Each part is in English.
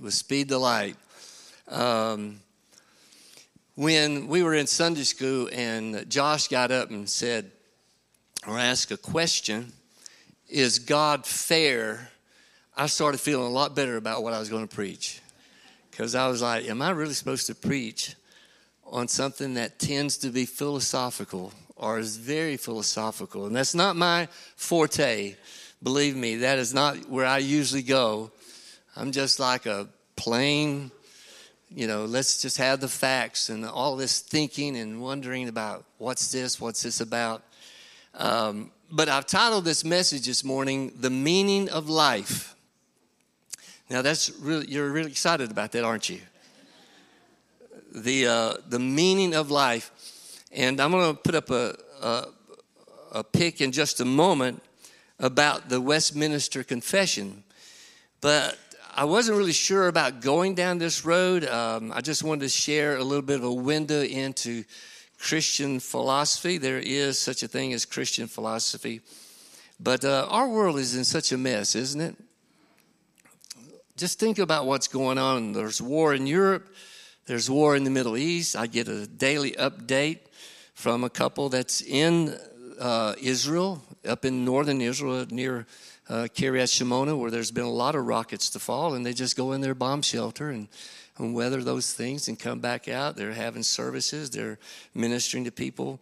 with Speed the Light. Um, when we were in Sunday school and Josh got up and said, or asked a question, Is God fair? I started feeling a lot better about what I was going to preach. Because I was like, Am I really supposed to preach on something that tends to be philosophical or is very philosophical? And that's not my forte. Believe me, that is not where I usually go. I'm just like a plain, you know, let's just have the facts and all this thinking and wondering about what's this, what's this about. Um, but I've titled this message this morning, The Meaning of Life. Now, that's really, you're really excited about that, aren't you? The, uh, the meaning of life. And I'm going to put up a, a, a pic in just a moment about the Westminster Confession. But I wasn't really sure about going down this road. Um, I just wanted to share a little bit of a window into Christian philosophy. There is such a thing as Christian philosophy. But uh, our world is in such a mess, isn't it? Just think about what's going on. There's war in Europe, there's war in the Middle East. I get a daily update from a couple that's in uh, Israel, up in northern Israel near uh, Kiryat Shimona, where there's been a lot of rockets to fall, and they just go in their bomb shelter and, and weather those things and come back out. They're having services, they're ministering to people.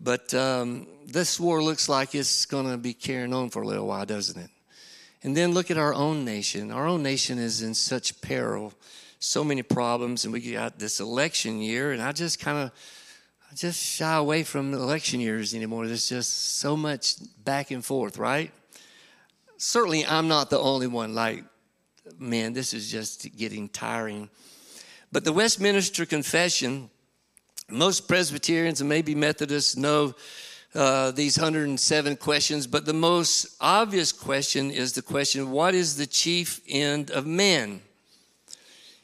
But um, this war looks like it's going to be carrying on for a little while, doesn't it? And then look at our own nation. Our own nation is in such peril, so many problems, and we got this election year, and I just kind of I just shy away from election years anymore. There's just so much back and forth, right? Certainly, I'm not the only one. Like, man, this is just getting tiring. But the Westminster Confession, most Presbyterians and maybe Methodists know uh, these 107 questions, but the most obvious question is the question what is the chief end of man?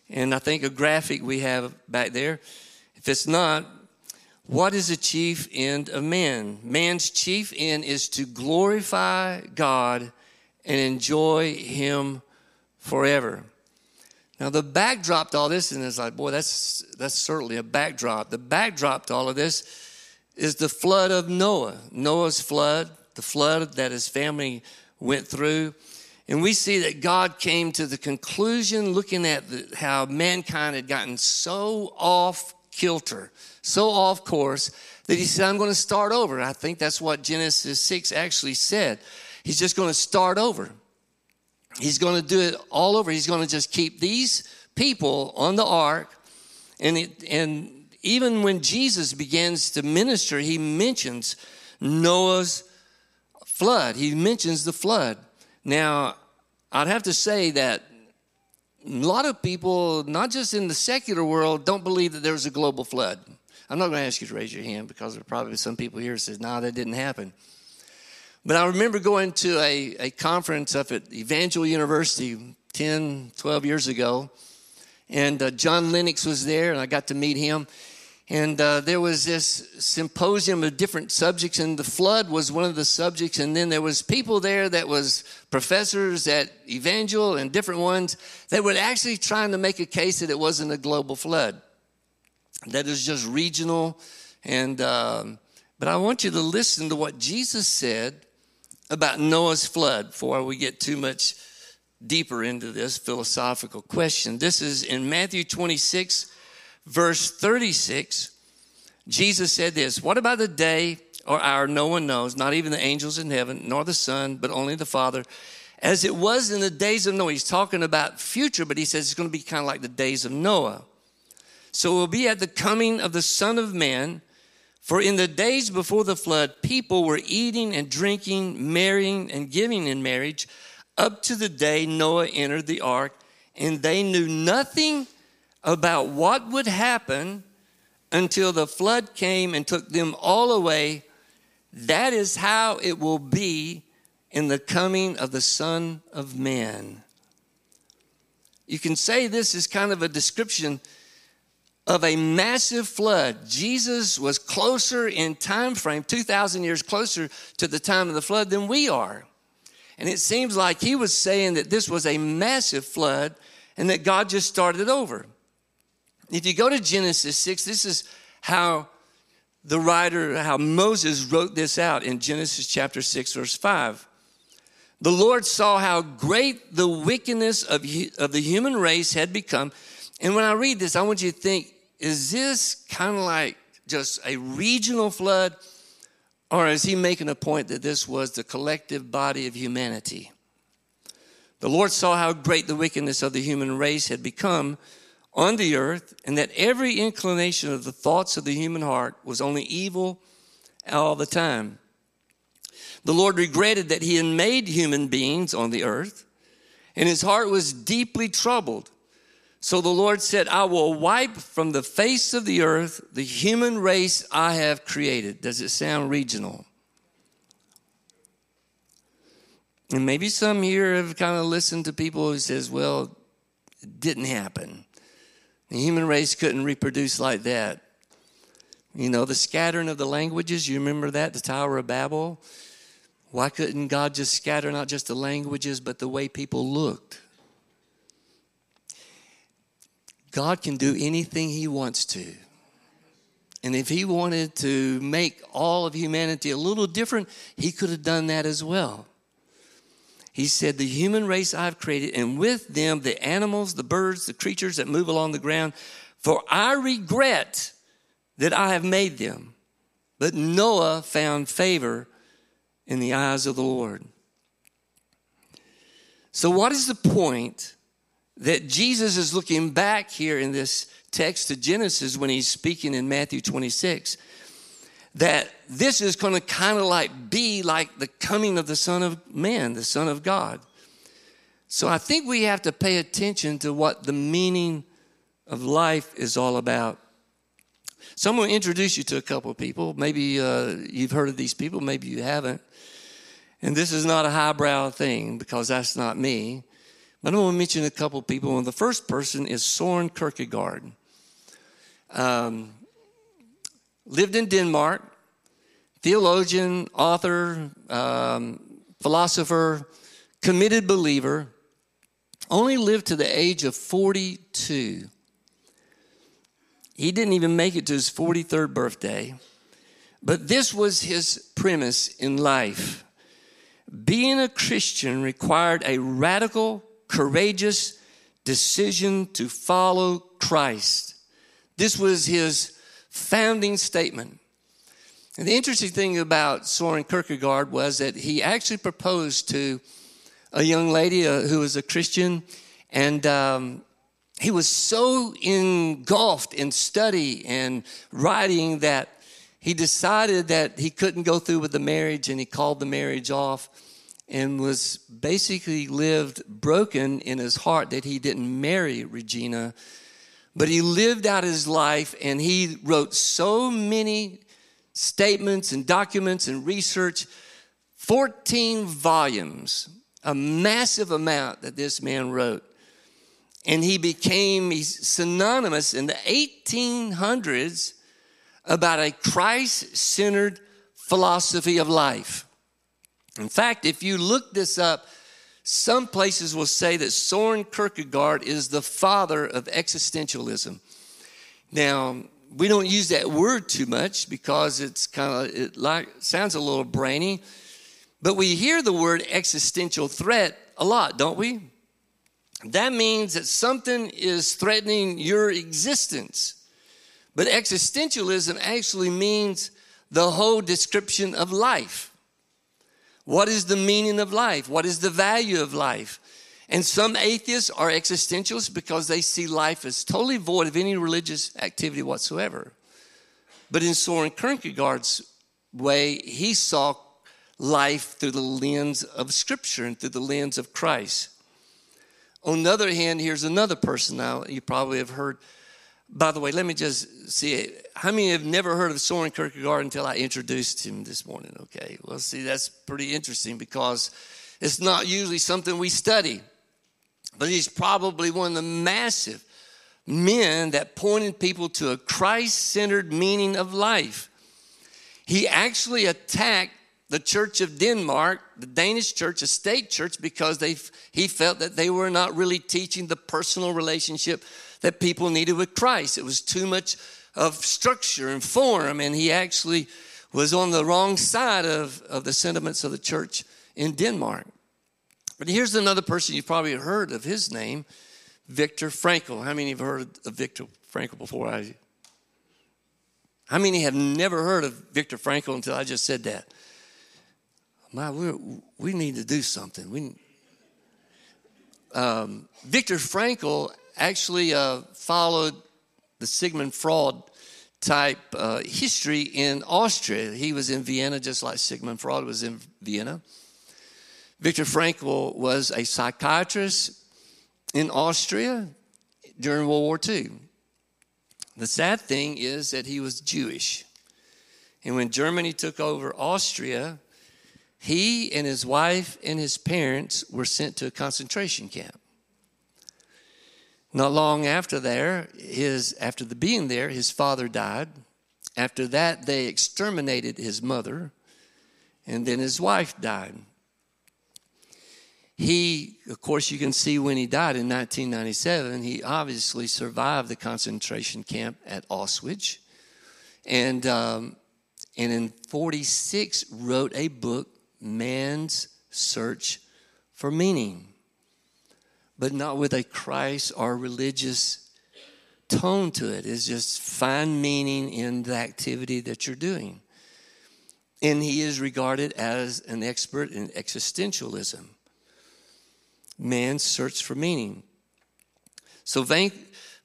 And I think a graphic we have back there. If it's not, what is the chief end of man? Man's chief end is to glorify God and enjoy Him forever. Now, the backdrop to all this, and it's like, boy, that's, that's certainly a backdrop. The backdrop to all of this is the flood of Noah, Noah's flood, the flood that his family went through. And we see that God came to the conclusion, looking at the, how mankind had gotten so off kilter, so off course that he said, I'm going to start over. I think that's what Genesis 6 actually said. He's just going to start over. He's going to do it all over. He's going to just keep these people on the ark. And, it, and even when Jesus begins to minister, he mentions Noah's flood. He mentions the flood. Now, I'd have to say that a lot of people, not just in the secular world, don't believe that there was a global flood. I'm not going to ask you to raise your hand because there are probably some people here who says, "No, nah, that didn't happen." But I remember going to a, a conference up at Evangel University 10, 12 years ago, and uh, John Lennox was there, and I got to meet him. And uh, there was this symposium of different subjects, and the flood was one of the subjects. And then there was people there that was professors at Evangel and different ones that were actually trying to make a case that it wasn't a global flood, that it was just regional. And um, but I want you to listen to what Jesus said about Noah's flood before we get too much deeper into this philosophical question. This is in Matthew 26 verse 36, Jesus said this What about the day or hour no one knows, not even the angels in heaven, nor the Son, but only the Father? As it was in the days of Noah. He's talking about future, but he says it's going to be kind of like the days of Noah. So it will be at the coming of the Son of Man. For in the days before the flood, people were eating and drinking, marrying and giving in marriage, up to the day Noah entered the ark, and they knew nothing about what would happen until the flood came and took them all away. That is how it will be in the coming of the Son of Man. You can say this is kind of a description of a massive flood. Jesus was closer in time frame, 2,000 years closer to the time of the flood than we are. And it seems like he was saying that this was a massive flood and that God just started over. If you go to Genesis 6, this is how the writer, how Moses wrote this out in Genesis chapter 6, verse 5. The Lord saw how great the wickedness of, of the human race had become. And when I read this, I want you to think is this kind of like just a regional flood? Or is he making a point that this was the collective body of humanity? The Lord saw how great the wickedness of the human race had become on the earth, and that every inclination of the thoughts of the human heart was only evil all the time. The Lord regretted that he had made human beings on the earth, and his heart was deeply troubled. So the Lord said, I will wipe from the face of the earth the human race I have created. Does it sound regional? And maybe some here have kind of listened to people who says, well, it didn't happen. The human race couldn't reproduce like that. You know, the scattering of the languages, you remember that, the Tower of Babel? Why couldn't God just scatter not just the languages, but the way people looked? God can do anything He wants to. And if He wanted to make all of humanity a little different, He could have done that as well. He said, The human race I've created, and with them the animals, the birds, the creatures that move along the ground, for I regret that I have made them. But Noah found favor in the eyes of the Lord. So, what is the point that Jesus is looking back here in this text to Genesis when he's speaking in Matthew 26? that this is going to kind of like be like the coming of the Son of Man, the Son of God. So I think we have to pay attention to what the meaning of life is all about. So I'm going to introduce you to a couple of people. Maybe uh, you've heard of these people, maybe you haven't. And this is not a highbrow thing because that's not me. But I'm going to mention a couple people. And the first person is Soren Kierkegaard. Um, lived in Denmark, theologian, author, um, philosopher, committed believer, only lived to the age of 42. He didn't even make it to his 43rd birthday. But this was his premise in life. Being a Christian required a radical, courageous decision to follow Christ. This was his founding statement. And the interesting thing about Soren Kierkegaard was that he actually proposed to a young lady uh, who was a Christian, and um, he was so engulfed in study and writing that he decided that he couldn't go through with the marriage, and he called the marriage off and was basically lived broken in his heart that he didn't marry Regina but he lived out his life and he wrote so many statements and documents and research 14 volumes, a massive amount that this man wrote. And he became synonymous in the 1800s about a Christ centered philosophy of life. In fact, if you look this up, some places will say that Soren Kierkegaard is the father of existentialism. Now, we don't use that word too much because it's kind of it like sounds a little brainy, but we hear the word existential threat a lot, don't we? That means that something is threatening your existence. But existentialism actually means the whole description of life. What is the meaning of life? What is the value of life? And some atheists are existentialists because they see life as totally void of any religious activity whatsoever. But in Soren Kierkegaard's way, he saw life through the lens of Scripture and through the lens of Christ. On the other hand, here's another person now you probably have heard by the way, let me just see. How many have never heard of Soren Kierkegaard until I introduced him this morning? Okay, well, see, that's pretty interesting because it's not usually something we study. But he's probably one of the massive men that pointed people to a Christ centered meaning of life. He actually attacked the Church of Denmark, the Danish church, a state church, because they, he felt that they were not really teaching the personal relationship that people needed with Christ. It was too much of structure and form, and he actually was on the wrong side of, of the sentiments of the church in Denmark. But here's another person you've probably heard of his name, Viktor Frankl. How many have heard of Viktor Frankl before? I, how many have never heard of Viktor Frankl until I just said that? My, we we need to do something. We, um, Viktor Frankl actually uh, followed the Sigmund Freud type uh, history in Austria. He was in Vienna just like Sigmund Freud was in Vienna. Viktor Frankl was a psychiatrist in Austria during World War II. The sad thing is that he was Jewish. And when Germany took over Austria, he and his wife and his parents were sent to a concentration camp. Not long after there, his after the being there, his father died. After that, they exterminated his mother, and then his wife died. He, of course, you can see when he died in 1997, he obviously survived the concentration camp at Auschwitz, and um, and in 46 wrote a book man's search for meaning, but not with a Christ or religious tone to it. It's just find meaning in the activity that you're doing. And he is regarded as an expert in existentialism. Man's search for meaning. So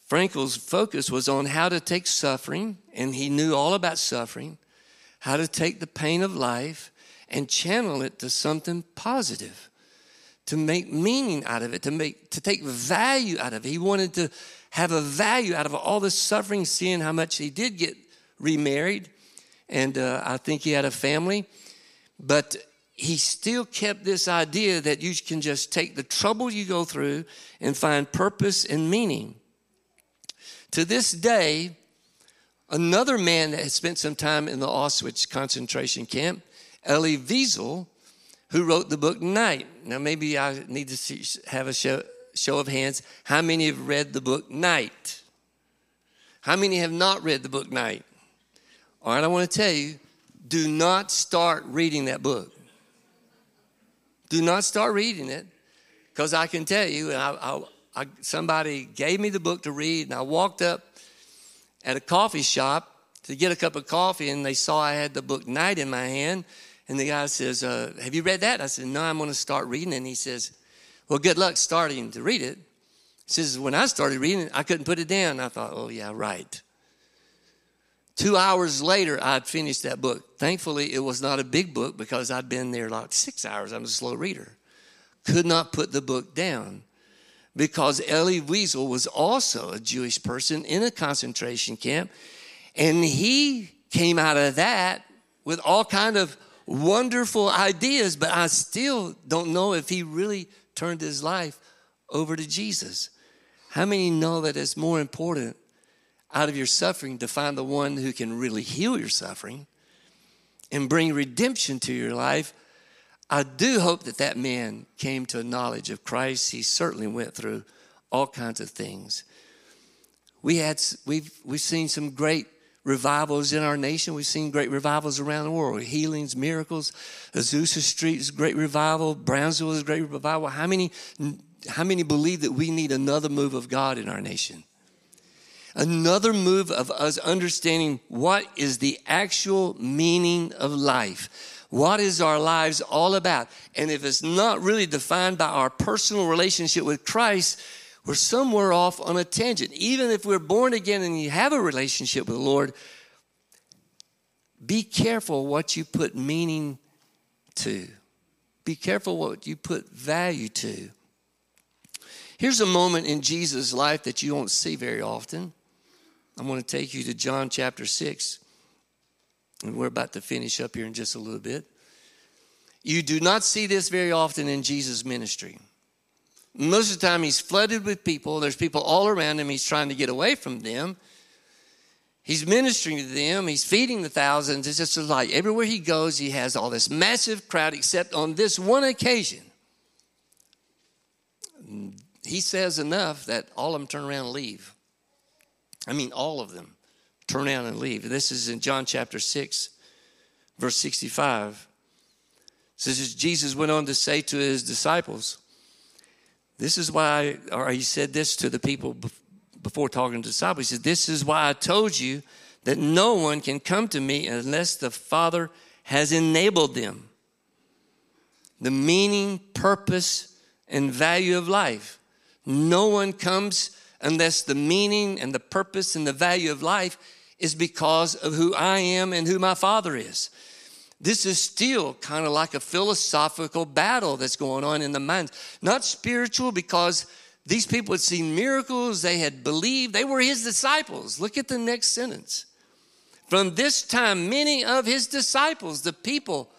Frankl's focus was on how to take suffering, and he knew all about suffering, how to take the pain of life and channel it to something positive, to make meaning out of it, to make to take value out of it. He wanted to have a value out of all the suffering, seeing how much he did get remarried, and uh, I think he had a family, but he still kept this idea that you can just take the trouble you go through and find purpose and meaning. To this day, another man that had spent some time in the Auschwitz concentration camp Elie Wiesel, who wrote the book Night. Now, maybe I need to see, have a show, show of hands. How many have read the book Night? How many have not read the book Night? All right, I want to tell you do not start reading that book. Do not start reading it because I can tell you, and I, I, I, somebody gave me the book to read, and I walked up at a coffee shop to get a cup of coffee, and they saw I had the book Night in my hand. And the guy says, uh, Have you read that? I said, No, I'm going to start reading. And he says, Well, good luck starting to read it. He says, When I started reading it, I couldn't put it down. I thought, Oh, yeah, right. Two hours later, I'd finished that book. Thankfully, it was not a big book because I'd been there like six hours. I'm a slow reader. Could not put the book down because Elie Wiesel was also a Jewish person in a concentration camp. And he came out of that with all kind of wonderful ideas, but I still don't know if he really turned his life over to Jesus. How many know that it's more important out of your suffering to find the one who can really heal your suffering and bring redemption to your life? I do hope that that man came to a knowledge of Christ. He certainly went through all kinds of things. We had we've we've seen some great revivals in our nation. We've seen great revivals around the world, healings, miracles. Azusa Street is great revival. Brownsville is great revival. How many, how many believe that we need another move of God in our nation? Another move of us understanding what is the actual meaning of life. What is our lives all about? And if it's not really defined by our personal relationship with Christ, we're somewhere off on a tangent. Even if we're born again and you have a relationship with the Lord, be careful what you put meaning to. Be careful what you put value to. Here's a moment in Jesus' life that you won't see very often. I'm going to take you to John chapter 6. And we're about to finish up here in just a little bit. You do not see this very often in Jesus' ministry. Most of the time, he's flooded with people. There's people all around him. He's trying to get away from them. He's ministering to them. He's feeding the thousands. It's just like everywhere he goes, he has all this massive crowd, except on this one occasion. He says enough that all of them turn around and leave. I mean, all of them turn around and leave. This is in John chapter 6, verse 65. It says, Jesus went on to say to his disciples, This is why, or he said this to the people before talking to the disciples. He said, This is why I told you that no one can come to me unless the Father has enabled them. The meaning, purpose, and value of life. No one comes unless the meaning and the purpose and the value of life is because of who I am and who my Father is. This is still kind of like a philosophical battle that's going on in the minds. Not spiritual because these people had seen miracles, they had believed, they were his disciples. Look at the next sentence. From this time, many of his disciples, the people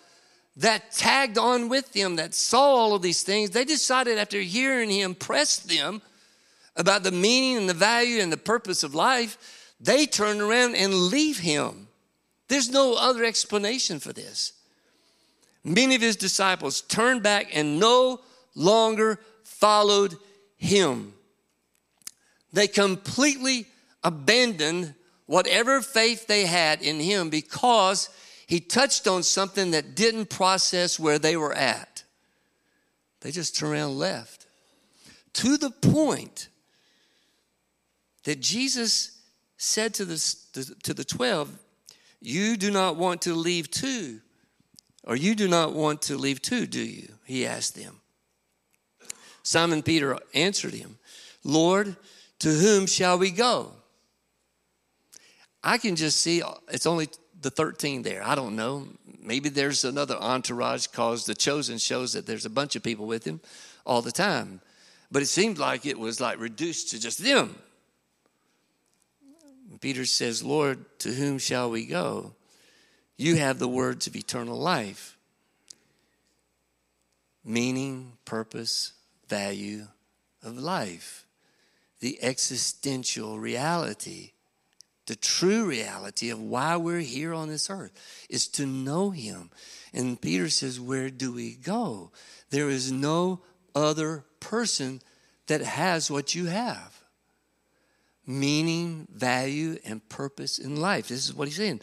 that tagged on with him, that saw all of these things, they decided after hearing him press them about the meaning and the value and the purpose of life, they turn around and leave him. There's no other explanation for this. Many of his disciples turned back and no longer followed him. They completely abandoned whatever faith they had in him because he touched on something that didn't process where they were at. They just turned around and left. To the point that Jesus said to the, to the 12, You do not want to leave too, or you do not want to leave too, do you? He asked them. Simon Peter answered him, Lord, to whom shall we go? I can just see it's only the 13 there. I don't know. Maybe there's another entourage because the chosen shows that there's a bunch of people with him all the time. But it seemed like it was like reduced to just them. Peter says, Lord, to whom shall we go? You have the words of eternal life. Meaning, purpose, value of life, the existential reality, the true reality of why we're here on this earth is to know Him. And Peter says, Where do we go? There is no other person that has what you have meaning, value, and purpose in life. This is what he's saying.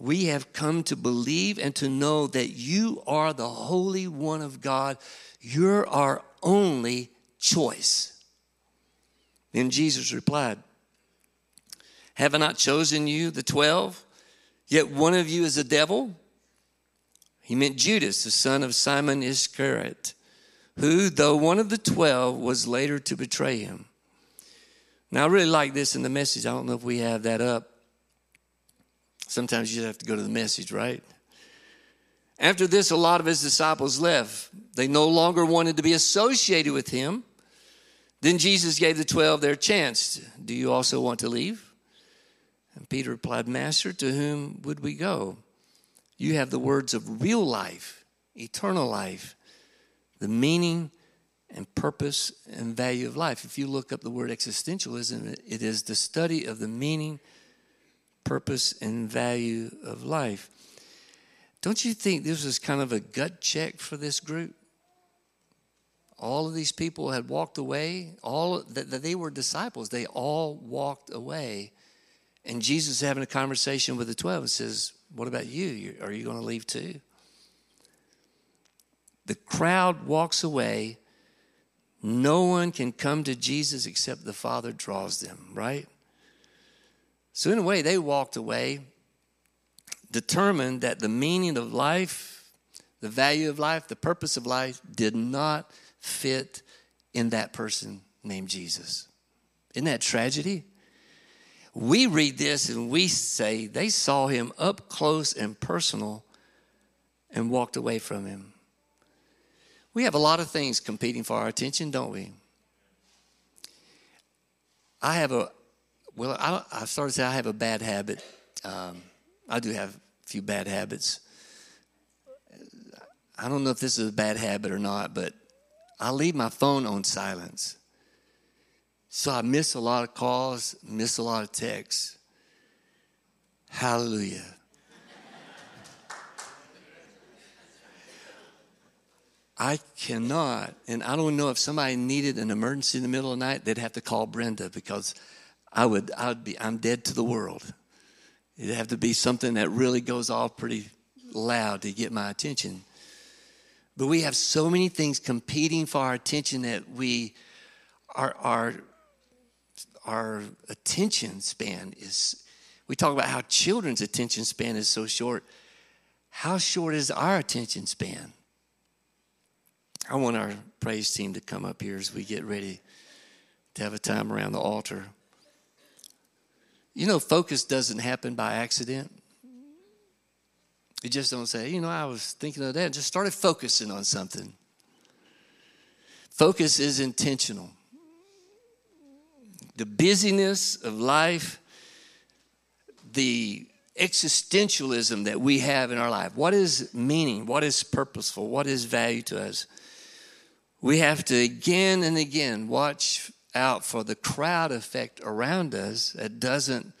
We have come to believe and to know that you are the Holy One of God. You're our only choice. Then Jesus replied, Have I not chosen you, the twelve? Yet one of you is a devil? He meant Judas, the son of Simon Iscariot, who, though one of the twelve, was later to betray him. Now, I really like this in the message. I don't know if we have that up. Sometimes you have to go to the message, right? After this, a lot of his disciples left. They no longer wanted to be associated with him. Then Jesus gave the 12 their chance. Do you also want to leave? And Peter replied, Master, to whom would we go? You have the words of real life, eternal life, the meaning and purpose and value of life. If you look up the word existentialism, it is the study of the meaning, purpose, and value of life. Don't you think this was kind of a gut check for this group? All of these people had walked away, all that they were disciples, they all walked away. And Jesus is having a conversation with the 12 and says, What about you? Are you going to leave too? The crowd walks away. No one can come to Jesus except the Father draws them, right? So, in a way, they walked away determined that the meaning of life, the value of life, the purpose of life did not fit in that person named Jesus. Isn't that tragedy? We read this and we say they saw him up close and personal and walked away from him. We have a lot of things competing for our attention, don't we? I have a, well, I, I started to say I have a bad habit. Um, I do have a few bad habits. I don't know if this is a bad habit or not, but I leave my phone on silence. So I miss a lot of calls, miss a lot of texts. Hallelujah. I cannot, and I don't know if somebody needed an emergency in the middle of the night, they'd have to call Brenda because I would, I would be, I'm dead to the world. It'd have to be something that really goes off pretty loud to get my attention. But we have so many things competing for our attention that we, our, our, our attention span is, we talk about how children's attention span is so short. How short is our attention span? I want our praise team to come up here as we get ready to have a time around the altar. You know, focus doesn't happen by accident. You just don't say, you know, I was thinking of that, just started focusing on something. Focus is intentional. The busyness of life, the existentialism that we have in our life. What is meaning? What is purposeful? What is value to us? We have to again and again watch out for the crowd effect around us that doesn't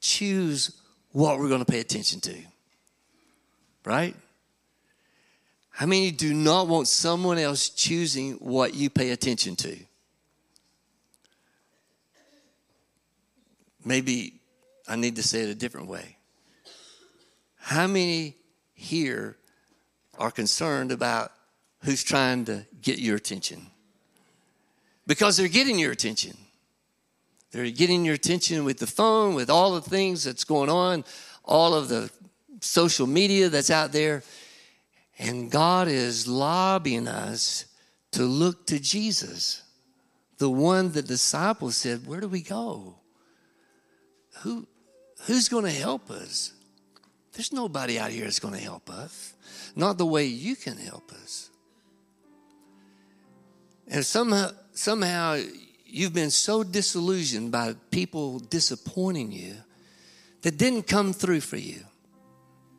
choose what we're going to pay attention to. Right? How many do not want someone else choosing what you pay attention to? Maybe I need to say it a different way. How many here are concerned about who's trying to get your attention. Because they're getting your attention. They're getting your attention with the phone, with all the things that's going on, all of the social media that's out there. And God is lobbying us to look to Jesus, the one the disciples said, Where do we go? Who, who's going to help us? There's nobody out here that's going to help us, not the way you can help us. And somehow, somehow you've been so disillusioned by people disappointing you that didn't come through for you.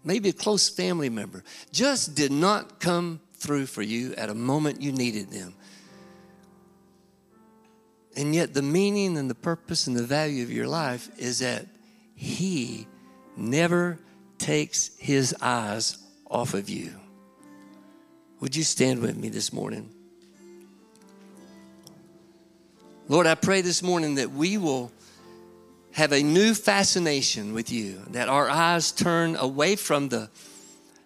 Maybe a close family member just did not come through for you at a moment you needed them. And yet, the meaning and the purpose and the value of your life is that He never takes His eyes off of you. Would you stand with me this morning? Lord, I pray this morning that we will have a new fascination with you, that our eyes turn away from the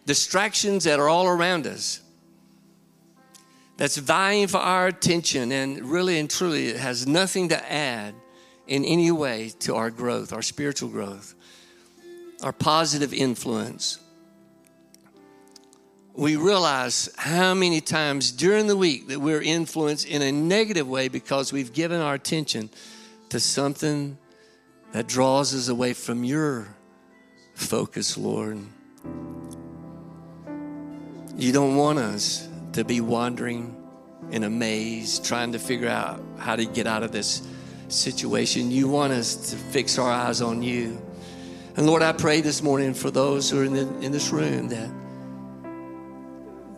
distractions that are all around us, that's vying for our attention, and really and truly it has nothing to add in any way to our growth, our spiritual growth, our positive influence we realize how many times during the week that we're influenced in a negative way because we've given our attention to something that draws us away from your focus, Lord. You don't want us to be wandering in a maze trying to figure out how to get out of this situation. You want us to fix our eyes on you. And Lord, I pray this morning for those who are in, the, in this room that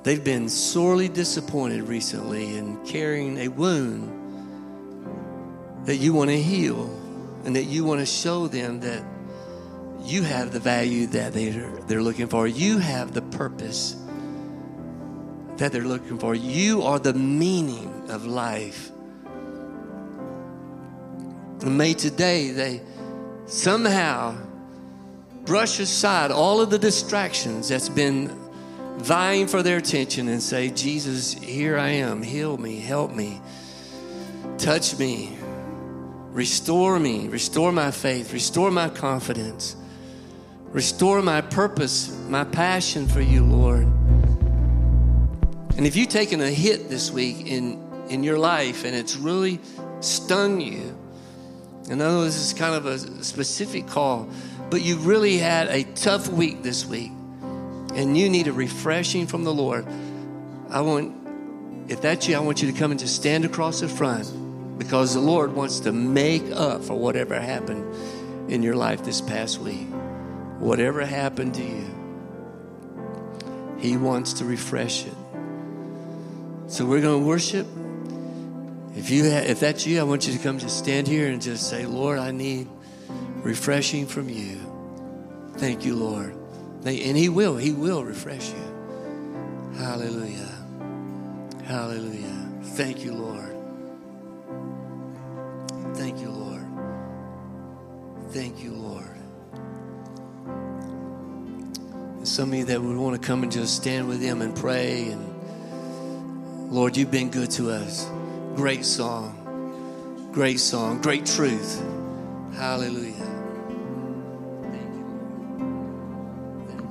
They've been sorely disappointed recently in carrying a wound that you want to heal and that you want to show them that you have the value that they're, they're looking for. You have the purpose that they're looking for. You are the meaning of life. And may today they somehow brush aside all of the distractions that's been vying for their attention and say, Jesus, here I am. Heal me, help me, touch me, restore me, restore my faith, restore my confidence, restore my purpose, my passion for you, Lord. And if you've taken a hit this week in, in your life and it's really stung you, and I know this is kind of a specific call, but you really had a tough week this week and you need a refreshing from the Lord, I want, if that's you, I want you to come and just stand across the front because the Lord wants to make up for whatever happened in your life this past week. Whatever happened to you, He wants to refresh it. So we're going to worship. If you ha- if that's you, I want you to come just stand here and just say, Lord, I need refreshing from you. Thank you, Lord. And He will, He will refresh you. Hallelujah. Hallelujah. Thank you, Lord. Thank you, Lord. Thank you, Lord. Some of you that would want to come and just stand with Him and pray. And Lord, you've been good to us. Great song. Great song. Great truth. Hallelujah.